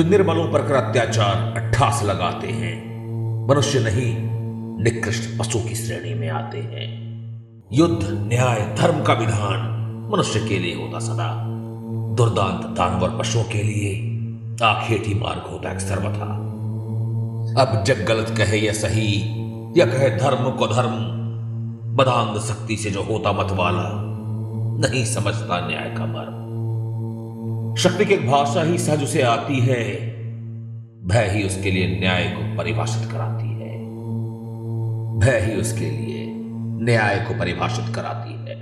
जो निर्मलों पर कर अत्याचार अट्ठास लगाते हैं, मनुष्य नहीं, निकृष्ट पशु की श्रेणी में आते हैं। युद्ध, न्याय, धर्म का विधान मनुष्य के लिए होता सदा। दुर्दांत दानवर पशुओं के लिए आखेटी मार्ग होता है सर्वथा। अब जग गलत कहे या सही, या कहे धर्म को धर्म, बदांग शक्ति से जो होता मत वाला नहीं समझता न्याय का मर्म। शक्ति की भाषा ही सहज उसे आती है। भय ही उसके लिए न्याय को परिभाषित कराती है। भय ही उसके लिए न्याय को परिभाषित कराती है।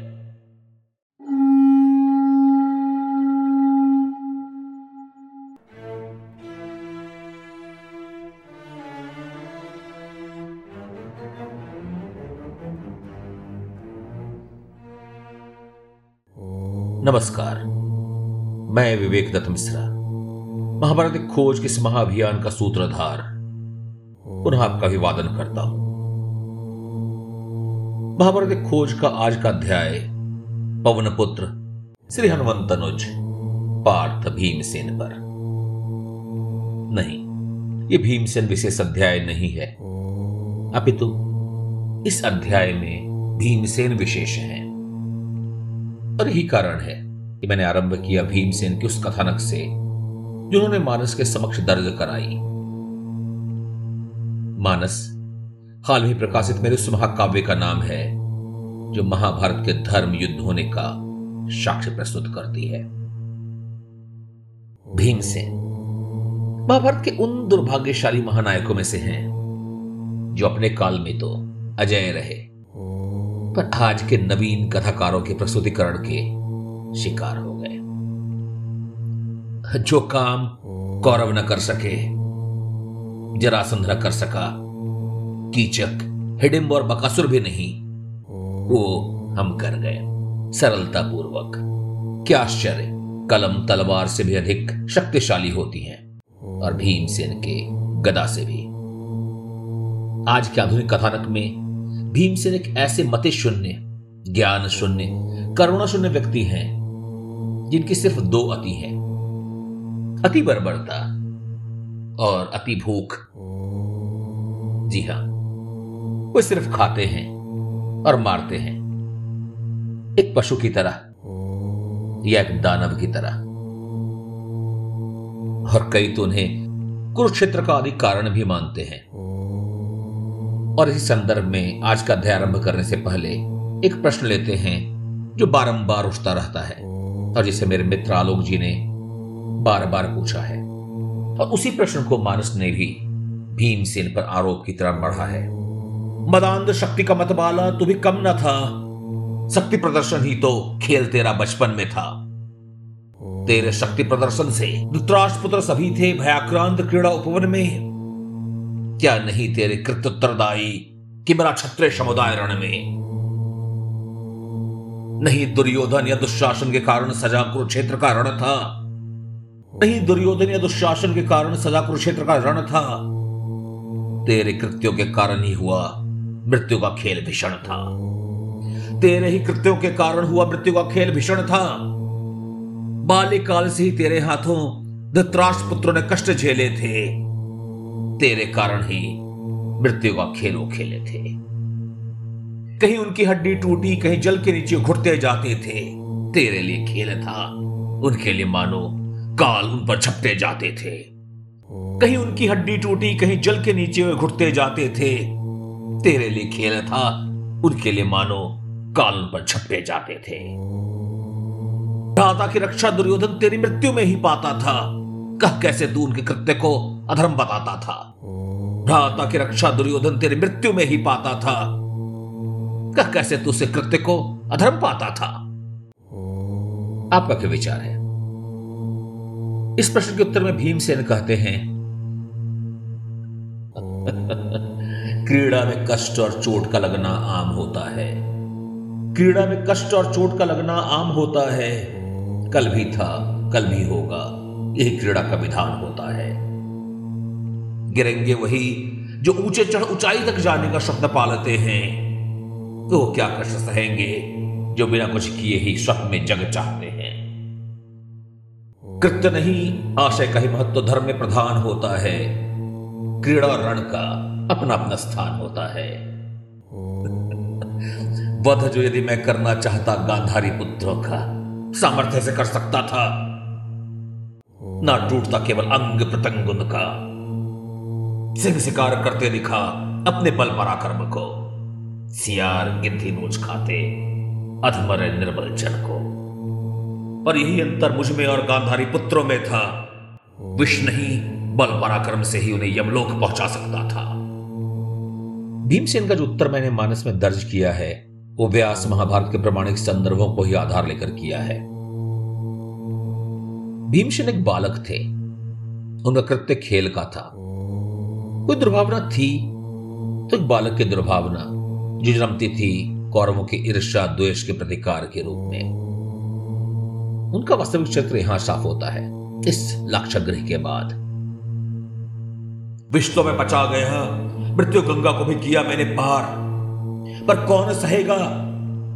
नमस्कार। मैं विवेक दत्त मिश्रा। महाभारत खोज के इस महाअभियान का सूत्रधार। पुनः आपका अभिवादन करता हूँ। महाभारत खोज का आज का अध्याय पवन पुत्र श्री हनुमंत अनुज, पार्थ भीमसेन पर। नहीं, ये भीमसेन विशेष अध्याय नहीं है। अपितु, इस अध्याय में भीमसेन विशेष है। और यही कारण है कि मैंने आरंभ किया भीमसेन के उस कथानक से, जो उन्होंने मानस के समक्ष दर्ज कराई। मानस, हाल ही प्रकाशित मेरे उस महाकाव्य का नाम है, जो महाभारत के धर्म युद्ध होने का साक्ष्य प्रस्तुत करती है। भीमसेन, महाभारत के उन दुर्भाग्यशाली महानायकों में से हैं, जो अपने काल में तो अजय रहे, पर आज के नवीन कथाकारों के प्रस्तुतिकरण के शिकार हो गए। जो काम कौरव न कर सके, जरासंध न कर सका, कीचक हिडिंब और बकासुर भी नहीं, वो हम कर गए। सरलता पूर्वक क्या आश्चर्य, कलम तलवार से भी अधिक शक्तिशाली होती हैं, और भीमसेन के गदा से भी। आज के आधुनिक कथानक में भीमसेन एक ऐसे मति शून्य ज्ञान शून्य, करुणा शून्य व्यक्ति हैं, जिनकी सिर्फ़ दो अति हैं। अति बर्बरता और अति भूख। जी हाँ, वो सिर्फ़ खाते हैं और मारते हैं। एक पशु की तरह या एक दानव की तरह। और कई तो उन्हें कुरुक्षेत्र का आदि कारण भी मानते हैं। और इसी संदर्भ में आज का अध्याय आरंभ करने से पहले एक प्रश्न लेते हैं, जो बारंबार उठता रहता है। और जिसे मेरे मित्र आलोक जी ने बार बार पूछा है। और उसी प्रश्न को मानस ने भी भीमसेन पर आरोप की तरह बढ़ा है। मदांध शक्ति का मतबाला तो भी कम न था। शक्ति प्रदर्शन ही तो खेल तेरा बचपन में था। तेरे शक्ति प्रदर्शन से धृतराष्ट्रपुत्र सभी थे भयाक्रांत क्रीड़ा उपवन में। क्या नहीं तेरे कृत उत्तरदायी कि मेरा क्षत्रिय समुदाय रण में? नहीं दुर्योधन या दुशासन के कारण सजा कुरुक्षेत्र का रण था। नहीं दुर्योधन या दुशासन के कारण सजा कुरुक्षेत्र का रण था। तेरे कृत्यों के कारण ही हुआ मृत्यु का खेल भीषण था। तेरे ही कृत्यों के कारण हुआ मृत्यु का खेल भीषण था। बाल्यकाल से ही तेरे हाथों धृतराष्ट्र पुत्रों ने कष्ट झेले थे। तेरे कारण ही मृत्यु का खेलो खेले थे। कहीं उनकी हड्डी टूटी, कहीं जल के नीचे घुटते जाते थे। तेरे लिए खेल था। उनके लिए मानो काल उन पर छपते जाते थे। कहीं उनकी हड्डी टूटी, कहीं जल के नीचे घुटते जाते थे। तेरे लिए खेल था। उनके लिए मानो काल उन पर छपते जाते थे। भ्राता की रक्षा दुर्योधन तेरी मृत्यु में ही पाता था। कह कैसे तू उनके कृत्य को अधर्म बताता था? भ्राता की रक्षा दुर्योधन तेरी मृत्यु में ही पाता था। कह कैसे तू कृत्य को अधर्म पाता था। आपका क्या विचार है? इस प्रश्न के उत्तर में भीमसेन कहते हैं, क्रीड़ा में कष्ट और चोट का लगना आम होता है। क्रीड़ा में कष्ट और चोट का लगना आम होता है। कल भी था, कल भी होगा, यही क्रीड़ा का विधान होता है। गिरेंगे वही जो ऊँचे चढ़ ऊंचाई तक जाने का स्वप्न पालते हैं। तो क्या कष्ट सहेंगे जो बिना कुछ किए ही स्वप्न में जग चाहते हैं? कृत्य नहीं, आशय का ही महत्व धर्म में प्रधान होता है। क्रीड़ा और रण का अपना अपना स्थान होता है। वध जो यदि मैं करना चाहता गांधारी पुत्रों का, सामर्थ्य से कर सकता था। ना टूटता केवल अंग प्रतंग उनका। सिंह शिकार करते दिखा अपने बल पराक्रम को। सियार गिद्धि नोच खाते अधमर निर्बल जन को। और यही अंतर मुझमें और गांधारी पुत्रों में था। विष नहीं, बल पराक्रम से ही उन्हें यमलोक पहुँचा सकता था। भीमसेन का जो उत्तर मैंने मानस में दर्ज किया है, वो व्यास महाभारत के प्रमाणिक संदर्भों को ही आधार लेकर किया है। भीमसेन एक बालक थे। उनका कृत्य खेल का था। कोई दुर्भावना थी? तो एक बालक की दुर्भावना। जो जन्मती थी कौरवों के ईर्षा द्वेष के प्रतिकार के रूप में। उनका वास्तविक चरित्र यहाँ साफ़ होता है, इस लाक्षागृह के बाद। विश्व में बचा गया मृत्यु गंगा को भी किया मैंने पार। पर कौन सहेगा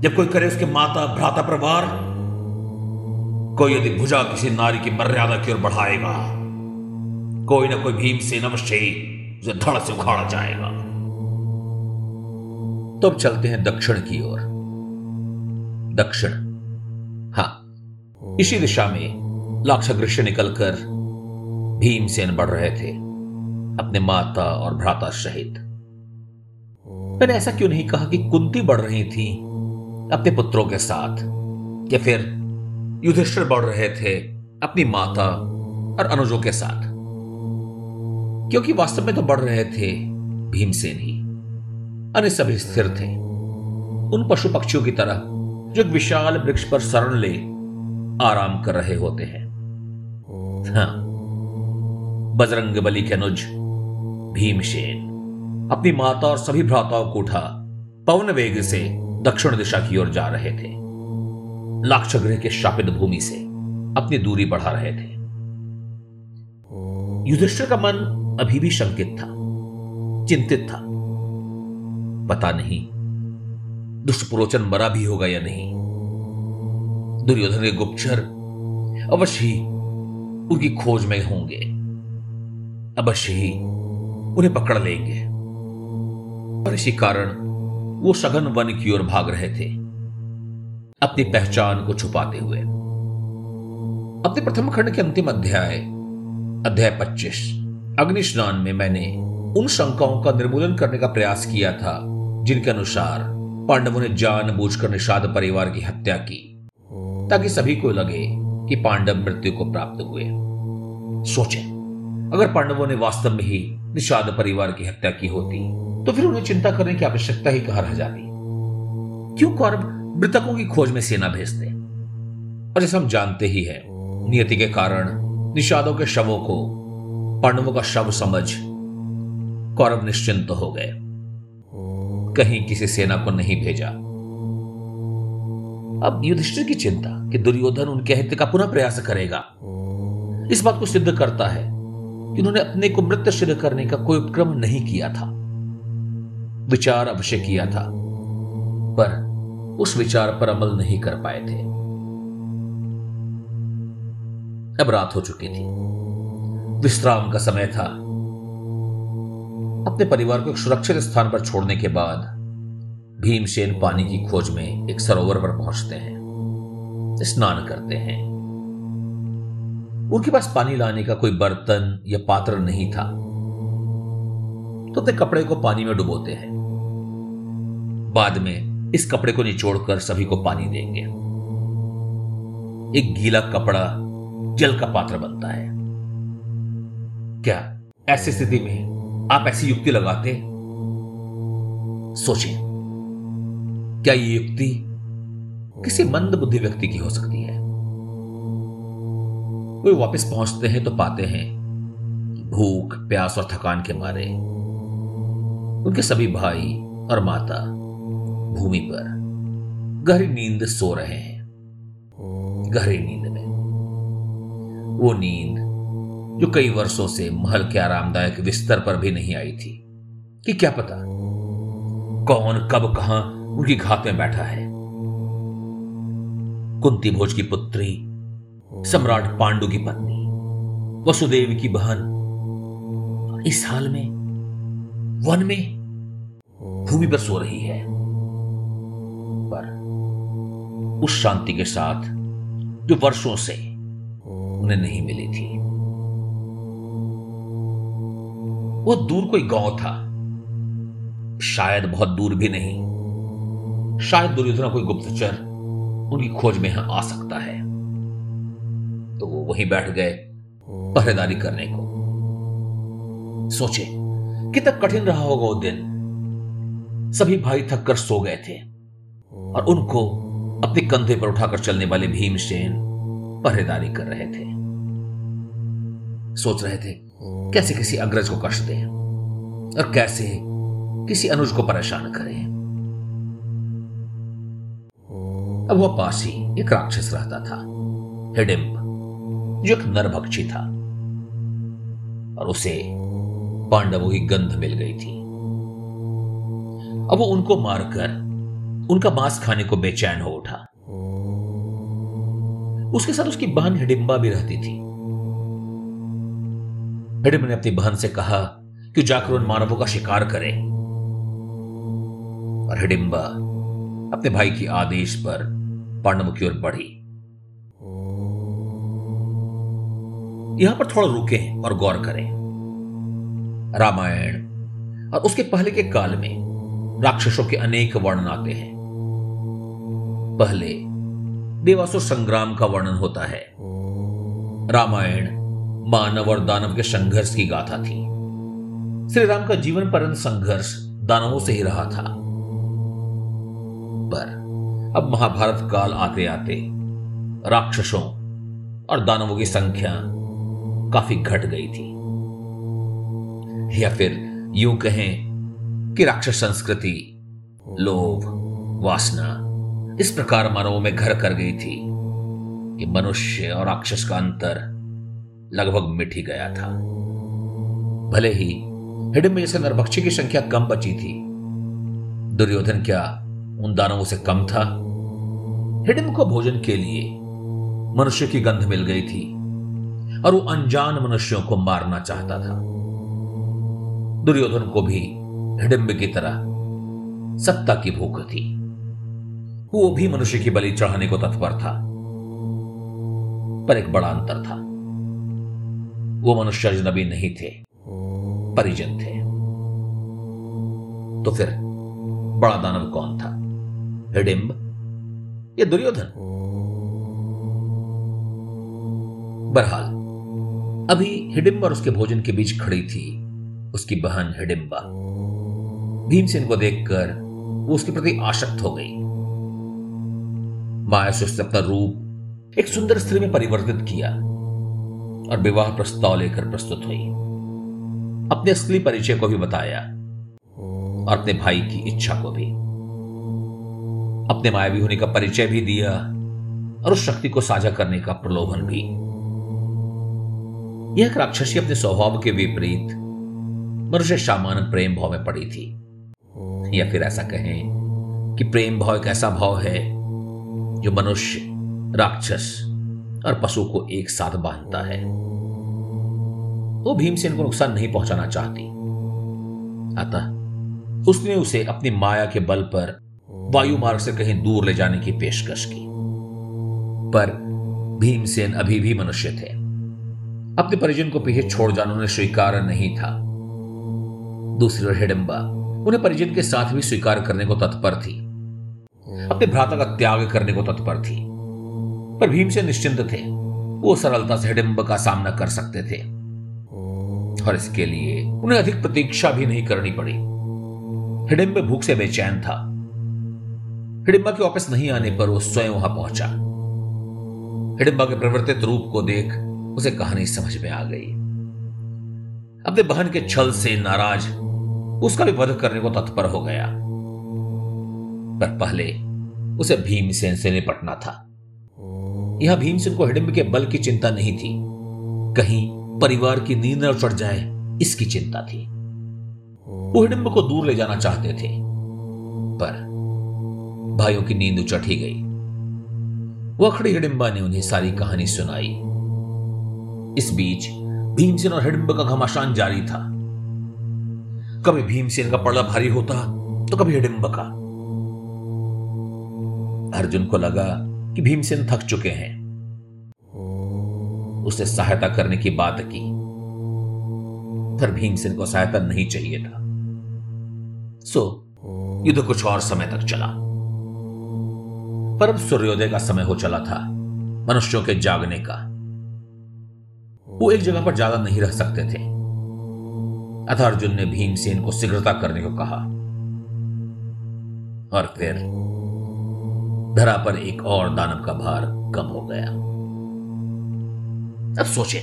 जब कोई करे उसके माता, भ्राता पर वार कोई यदि भुजा किसी नारी की मर्यादा की ओर बढ़ाएगा, कोई ना कोई भीम से नमस्ते उसे धड़ से उखाड़ा जाएगा। तो अब चलते हैं दक्षिण की ओर। दक्षिण। हाँ इसी दिशा में लाक्षागृष्य निकलकर भीमसेन बढ़ रहे थे, अपने माता और भ्राता सहित। मैंने ऐसा क्यों नहीं कहा कि कुंती बढ़ रही थी अपने पुत्रों के साथ, या फिर युधिष्ठिर बढ़ रहे थे अपनी माता और अनुजों के साथ? क्योंकि वास्तव में तो बढ़ रहे थे भीमसेन ही। अन्य सभी स्थिर थे। उन पशु पक्षियों की तरह, जो विशाल वृक्ष पर शरण ले आराम कर रहे होते हैं। हाँ बजरंग बली के अनुज, भीमसेन, अपनी माता और सभी भ्राताओं को उठा, पवन वेग से दक्षिण दिशा की ओर जा रहे थे। लाक्षगृह के शापित भूमि से अपनी दूरी बढ़ा रहे थे। युधिष्ठिर का मन अभी भी शंकित था, चिंतित था। पता नहीं, दुष्टपुरोचन मरा भी होगा या नहीं। दुर्योधन के गुप्तचर अवश्य ही उनकी खोज में होंगे। अवश्य ही उन्हें पकड़ लेंगे। और इसी कारण वो सघन वन की ओर भाग रहे थे, अपनी पहचान को छुपाते हुए। अपने प्रथम खंड के अंतिम अध्याय अध्याय 25 अग्नि स्नान में मैंने उन शंकाओं का निर्मूलन करने का प्रयास किया था। जिनके अनुसार पांडवों ने जानबूझकर निषाद परिवार की हत्या की, ताकि सभी को लगे कि पांडव मृत्यु को प्राप्त हुए। सोचें, अगर पांडवों ने वास्तव में ही निषाद परिवार की हत्या की होती तो फिर उन्हें चिंता करने की आवश्यकता ही कहा रह जाती। क्यों कौरव मृतकों की खोज में सेना भेजते? और जैसे हम जानते ही हैं, नियति के कारण निषादों के शवों को पांडवों का शव समझ कौरव निश्चिंत तो हो गए। कहीं किसी सेना को नहीं भेजा। अब युधिष्ठिर की चिंता कि दुर्योधन उनके हित का पुनः प्रयास करेगा। इस बात को सिद्ध करता है कि उन्होंने अपने को मृत सिद्ध करने का कोई उपक्रम नहीं किया था। विचार अवश्य किया था, पर उस विचार पर अमल नहीं कर पाए थे। अब रात हो चुकी थी। विश्राम का समय था। अपने परिवार को एक सुरक्षित स्थान पर छोड़ने के बाद भीमसेन पानी की खोज में एक सरोवर पर पहुँचते हैं, स्नान करते हैं। उनके पास पानी लाने का कोई बर्तन या पात्र नहीं था। तो अपने कपड़े को पानी में डुबोते हैं। बाद में इस कपड़े को निचोड़कर सभी को पानी देंगे। एक गीला कपड़ा जल का पात्र बनता है। क्या ऐसी स्थिति में आप ऐसी युक्ति लगाते सोचें क्या ये युक्ति किसी मंद बुद्धि व्यक्ति की हो सकती है? वे वापस पहुँचते हैं तो पाते हैं भूख, प्यास और थकान के मारे उनके सभी भाई और माता भूमि पर गहरी नींद सो रहे हैं। गहरी नींद में वो नींद जो कई वर्षों से महल के आरामदायक बिस्तर पर भी नहीं आई थी। कि क्या पता? कौन, कब, कहाँ उनकी घात में बैठा है? कुंती भोज की पुत्री, सम्राट पांडु की पत्नी, वसुदेव की बहन, इस हाल में, वन में भूमि पर सो रही है। पर उस शांति के साथ जो वर्षों से उन्हें नहीं मिली थी। वो दूर कोई गाँव था। शायद बहुत दूर भी नहीं। शायद दुर्योधना कोई गुप्तचर उनकी खोज में यहाँ आ सकता है। तो वो वहीं बैठ गए पहरेदारी करने को। सोचे, कितना कठिन रहा होगा वो दिन। सभी भाई थक कर सो गए थे और उनको अपने कंधे पर उठाकर चलने वाले भीमसेन पहरेदारी कर रहे थे। सोच रहे थे कैसे किसी अग्रज को कष्ट दें? और कैसे किसी अनुज को परेशान करें? अब वह पास एक राक्षस रहता था, हिडिम्ब, जो एक नरभक्षी था। और उसे पांडवों की गंध मिल गई थी। अब वो उनको मारकर उनका मांस खाने को बेचैन हो उठा। उसके साथ उसकी बहन हिडिंबा भी रहती थी। हिडिंब ने अपनी बहन से कहा कि जाकर उन मानवों का शिकार करें। और हिडिंबा अपने भाई की आदेश पर पांडव की ओर बढ़ी। यहाँ पर थोड़ा रुके और गौर करें। रामायण और उसके पहले के काल में राक्षसों के अनेक वर्णन आते हैं। पहले देवासुर संग्राम का वर्णन होता है। रामायण मानव और दानव के संघर्ष की गाथा थी। श्री राम का जीवन पर्यंत संघर्ष दानवों से ही रहा था। पर अब महाभारत काल आते आते राक्षसों और दानवों की संख्या काफ़ी घट गई थी। या फिर यूँ कहें कि राक्षस संस्कृति, लोभ, वासना इस प्रकार मानवों में घर कर गई थी कि मनुष्य और राक्षस का अंतर लगभग मिट ही गया था। भले ही हिडम में जैसे नरभक्षी की संख्या कम बची थी। दुर्योधन क्या उन दानवों से कम था? हिडम को भोजन के लिए मनुष्य की गंध मिल गई थी और वो अनजान मनुष्यों को मारना चाहता था। दुर्योधन को भी हिडिंब की तरह सत्ता की भूख थी। वो भी मनुष्य की बलि चढ़ाने को तत्पर था, पर एक बड़ा अंतर था। वो मनुष्य अजनबी नहीं थे, परिजन थे। तो फिर बड़ा दानव कौन था? हिडिंब या दुर्योधन? बहरहाल, अभी हिडिंब और उसके भोजन के बीच खड़ी थी उसकी बहन हिडिंबा भीमसेन को देखकर वो उसके प्रति आशक्त हो गई। माया से अपना रूप एक सुंदर स्त्री में परिवर्तित किया। और विवाह प्रस्ताव लेकर प्रस्तुत हुई। अपने असली परिचय को भी बताया और अपने भाई की इच्छा को भी। अपने मायावी होने का परिचय भी दिया और उस शक्ति को साझा करने का प्रलोभन भी। यह राक्षसी अपने स्वभाव के विपरीत मनुष्य सामान्य प्रेम भाव में पड़ी थी। या फिर ऐसा कहें कि प्रेम भाव एक ऐसा भाव है जो मनुष्य, राक्षस और पशु को एक साथ बांधता है। वो भीमसेन को नुकसान नहीं पहुंचाना चाहती। अतः उसने उसे अपनी माया के बल पर वायु मार्ग से कहीं दूर ले जाने की पेशकश की। पर भीमसेन अभी भी मनुष्य थे। अपने परिजन को पीछे छोड़ जाना उन्हें स्वीकार नहीं था। दूसरी ओर हिडम्बा उन्हें परिजन के साथ भी स्वीकार करने को तत्पर थी। अपने भ्राता का त्याग करने को तत्पर थी। पर भीम से निश्चिंत थे। वो सरलता से हिडिंब का सामना कर सकते थे। और इसके लिए उन्हें अधिक प्रतीक्षा भी नहीं करनी पड़ी। हिडिंब भूख से बेचैन था। हिडिंबा के वापस नहीं आने पर वो स्वयं वहाँ पहुँचा। हिडिंबा के परिवर्तित रूप को देख उसे कहानी समझ में आ गई। अपने बहन के छल से नाराज़, उसका भी वध करने को तत्पर हो गया। पर पहले उसे भीमसेन से निपटना था। यहाँ भीमसेन को हिडिंब के बल की चिंता नहीं थी। कहीं परिवार की नींद न चढ़ जाए, इसकी चिंता थी। वो हिडिंब को दूर ले जाना चाहते थे, पर भाइयों की नींद उचट ही गई। वो अखड़ी हिडिंबा ने उन्हें सारी कहानी सुनाई। इस बीच भीमसेन और हिडिंबा का घमासान जारी था। कभी भीमसेन का पड़ा भारी होता तो कभी हिडिंबा का। अर्जुन को लगा कि भीमसेन थक चुके हैं। उसने सहायता करने की बात की, पर भीमसेन को सहायता नहीं चाहिए था। सो, युद्ध कुछ और समय तक चला। पर अब सूर्योदय का समय हो चला था, मनुष्यों के जागने का। वो एक जगह पर ज़्यादा नहीं रह सकते थे। अतः अर्जुन ने भीमसेन को शीघ्रता करने को कहा। और फिर धरा पर एक और दानव का भार कम हो गया। अब सोचे,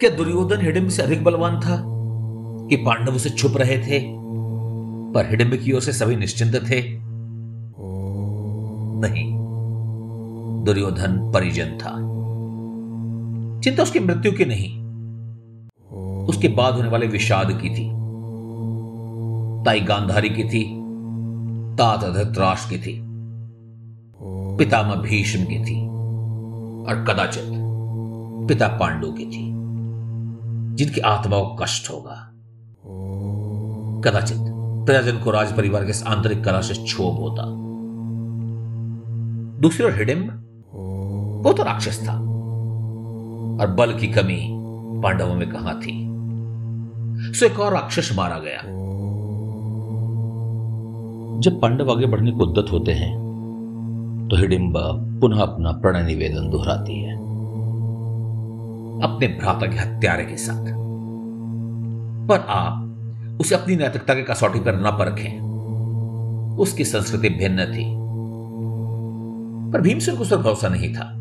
क्या दुर्योधन हिडिंब से अधिक बलवान था कि पांडव उसे छुप रहे थे, पर हिडिंब की ओर से सभी निश्चिंत थे? नहीं, दुर्योधन परिजन था। चिंता उसकी मृत्यु की नहीं, उसके बाद होने वाले विषाद की थी, ताई गांधारी की थी, तात धृतराष्ट्र की थी। पितामह भीष्म की थी और कदाचित पिता पांडु की थी, जिनकी आत्मा को कष्ट होगा। कदाचित प्रजाजन को राज परिवार के आंतरिक कला से क्षोभ होता। दूसरी ओर हिडिम्ब, वो तो राक्षस था और बल की कमी पांडवों में कहा थी। सो एक और राक्षस मारा गया। जब पांडव आगे बढ़ने को उद्दत होते हैं तो हिडिंबा पुनः अपना प्रणय निवेदन दोहराती है। अपने भ्राता के हत्यारे के साथ। पर आप उसे अपनी नैतिकता के कसौटी पर न परखें। उसकी संस्कृति भिन्न थी। पर भीमसेन को उस भरोसा नहीं था।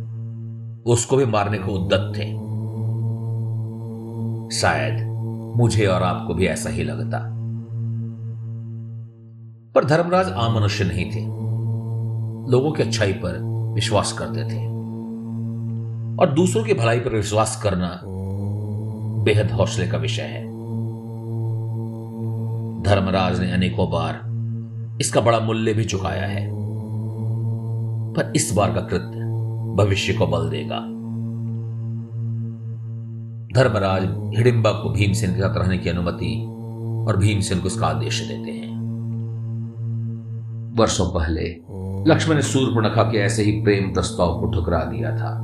उसको भी मारने को उद्दत थे। शायद मुझे और आपको भी ऐसा ही लगता। पर धर्मराज आम मनुष्य नहीं थे। लोगों की अच्छाई पर विश्वास करते थे। और दूसरों की भलाई पर विश्वास करना बेहद हौसले का विषय है। धर्मराज ने अनेकों बार इसका बड़ा मूल्य भी चुकाया है। पर इस बार का कृत्य भविष्य को बल देगा। धर्मराज हिडिंबा को भीमसेन के साथ रहने की अनुमति और भीमसेन को इसका आदेश देते हैं। वर्षों पहले लक्ष्मण ने सूर्यपुणखा के ऐसे ही प्रेम प्रस्ताव को ठुकरा दिया था।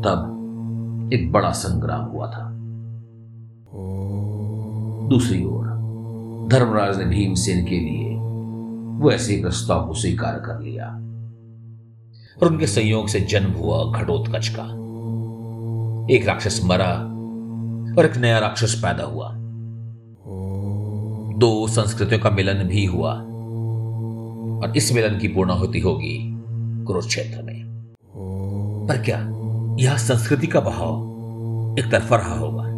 तब एक बड़ा संग्राम हुआ था। दूसरी ओर धर्मराज ने भीमसेन के लिए वो ऐसे ही प्रस्ताव को स्वीकार कर लिया और उनके संयोग से जन्म हुआ घटोत्कच का। एक राक्षस मरा और एक नया राक्षस पैदा हुआ। दो संस्कृतियों का मिलन भी हुआ। और इस मिलन की पूर्णाहुति होगी कुरुक्षेत्र में। पर क्या यह संस्कृति का बहाव एक तरफा रहा होगा?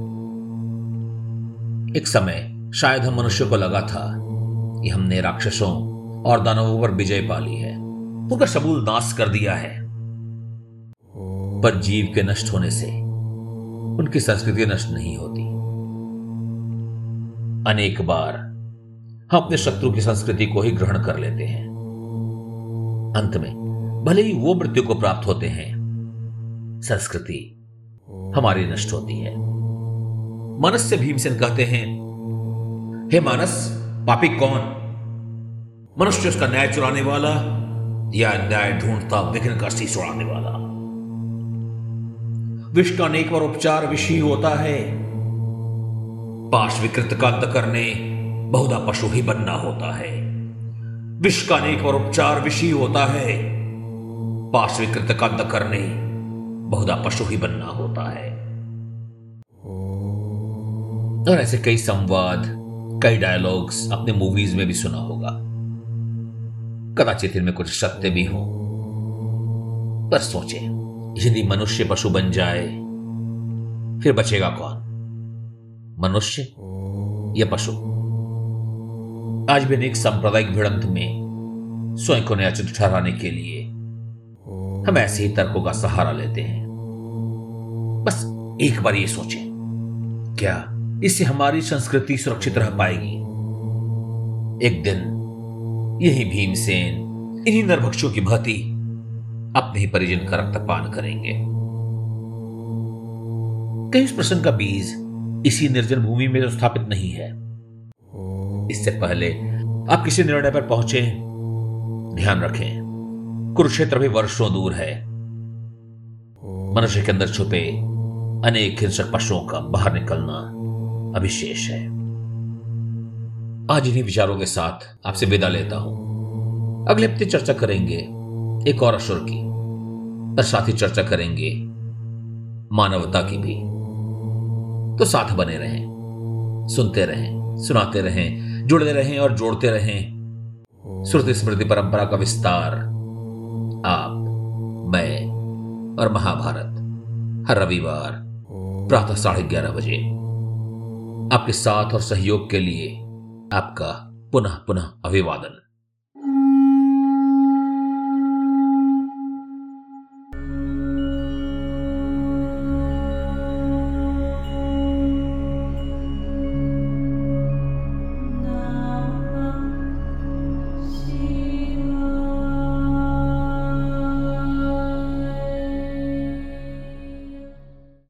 एक समय शायद हम मनुष्य को लगा था कि हमने राक्षसों और दानवों पर विजय पा ली है। उनका शबूल नाश कर दिया है। पर जीव के नष्ट होने से उनकी संस्कृति नष्ट नहीं होती। अनेक बार हम अपने शत्रु की संस्कृति को ही ग्रहण कर लेते हैं। अंत में, भले ही वो मृत्यु को प्राप्त होते हैं, संस्कृति हमारी नष्ट होती है। मानस से भीमसेन कहते हैं, हे मानस, पापी कौन? मनुष्य उसका न्याय चुराने वाला या न्याय ढूंढता, विघ्न का शीश उड़ाने वाला? विष का अनेक बार उपचार विषी होता है। पाश विकृत का अंत करने, बहुधा पशु ही बनना होता है। विष का अनेक बार उपचार विषी होता है। पाश विकृत का अंत करने बहुधा पशु ही बनना होता है। और ऐसे कई संवाद, कई डायलॉग्स अपने मूवीज़ में भी सुना होगा। कदाचित इनमें कुछ सत्य भी हो। पर सोचे, यदि मनुष्य पशु बन जाए, फिर बचेगा कौन? मनुष्य या पशु? आज भी अनेक सांप्रदायिक भिड़ंत में स्वयं को न्याचित ठहराने के लिए हम ऐसे ही तर्कों का सहारा लेते हैं। बस एक बार ये सोचें, क्या इससे हमारी संस्कृति सुरक्षित रह पाएगी? एक दिन यही भीमसेन इन्हीं नरभक्षों की भांति अपने ही परिजन का रक्तपान करेंगे। कहीं उस प्रसंग का बीज इसी निर्जन भूमि में तो स्थापित नहीं है। इससे पहले आप किसी निर्णय पर पहुँचे, ध्यान रखें, कुरुक्षेत्र भी वर्षों दूर है। मनुष्य के अंदर छुपे अनेक हिंसक पशुओं का बाहर निकलना अभिशेष है। आज इन्हीं विचारों के साथ आपसे विदा लेता हूँ। अगले हफ़्ते चर्चा करेंगे एक और असुर की, और साथ ही चर्चा करेंगे मानवता की भी। तो साथ बने रहें, सुनते रहें, सुनाते रहें जुड़ते रहें और जोड़ते रहें। श्रुति स्मृति परंपरा का विस्तार। आप, मैं और महाभारत हर रविवार प्रातः साढ़े ग्यारह बजे। आपके साथ और सहयोग के लिए आपका पुनः पुनः अभिवादन।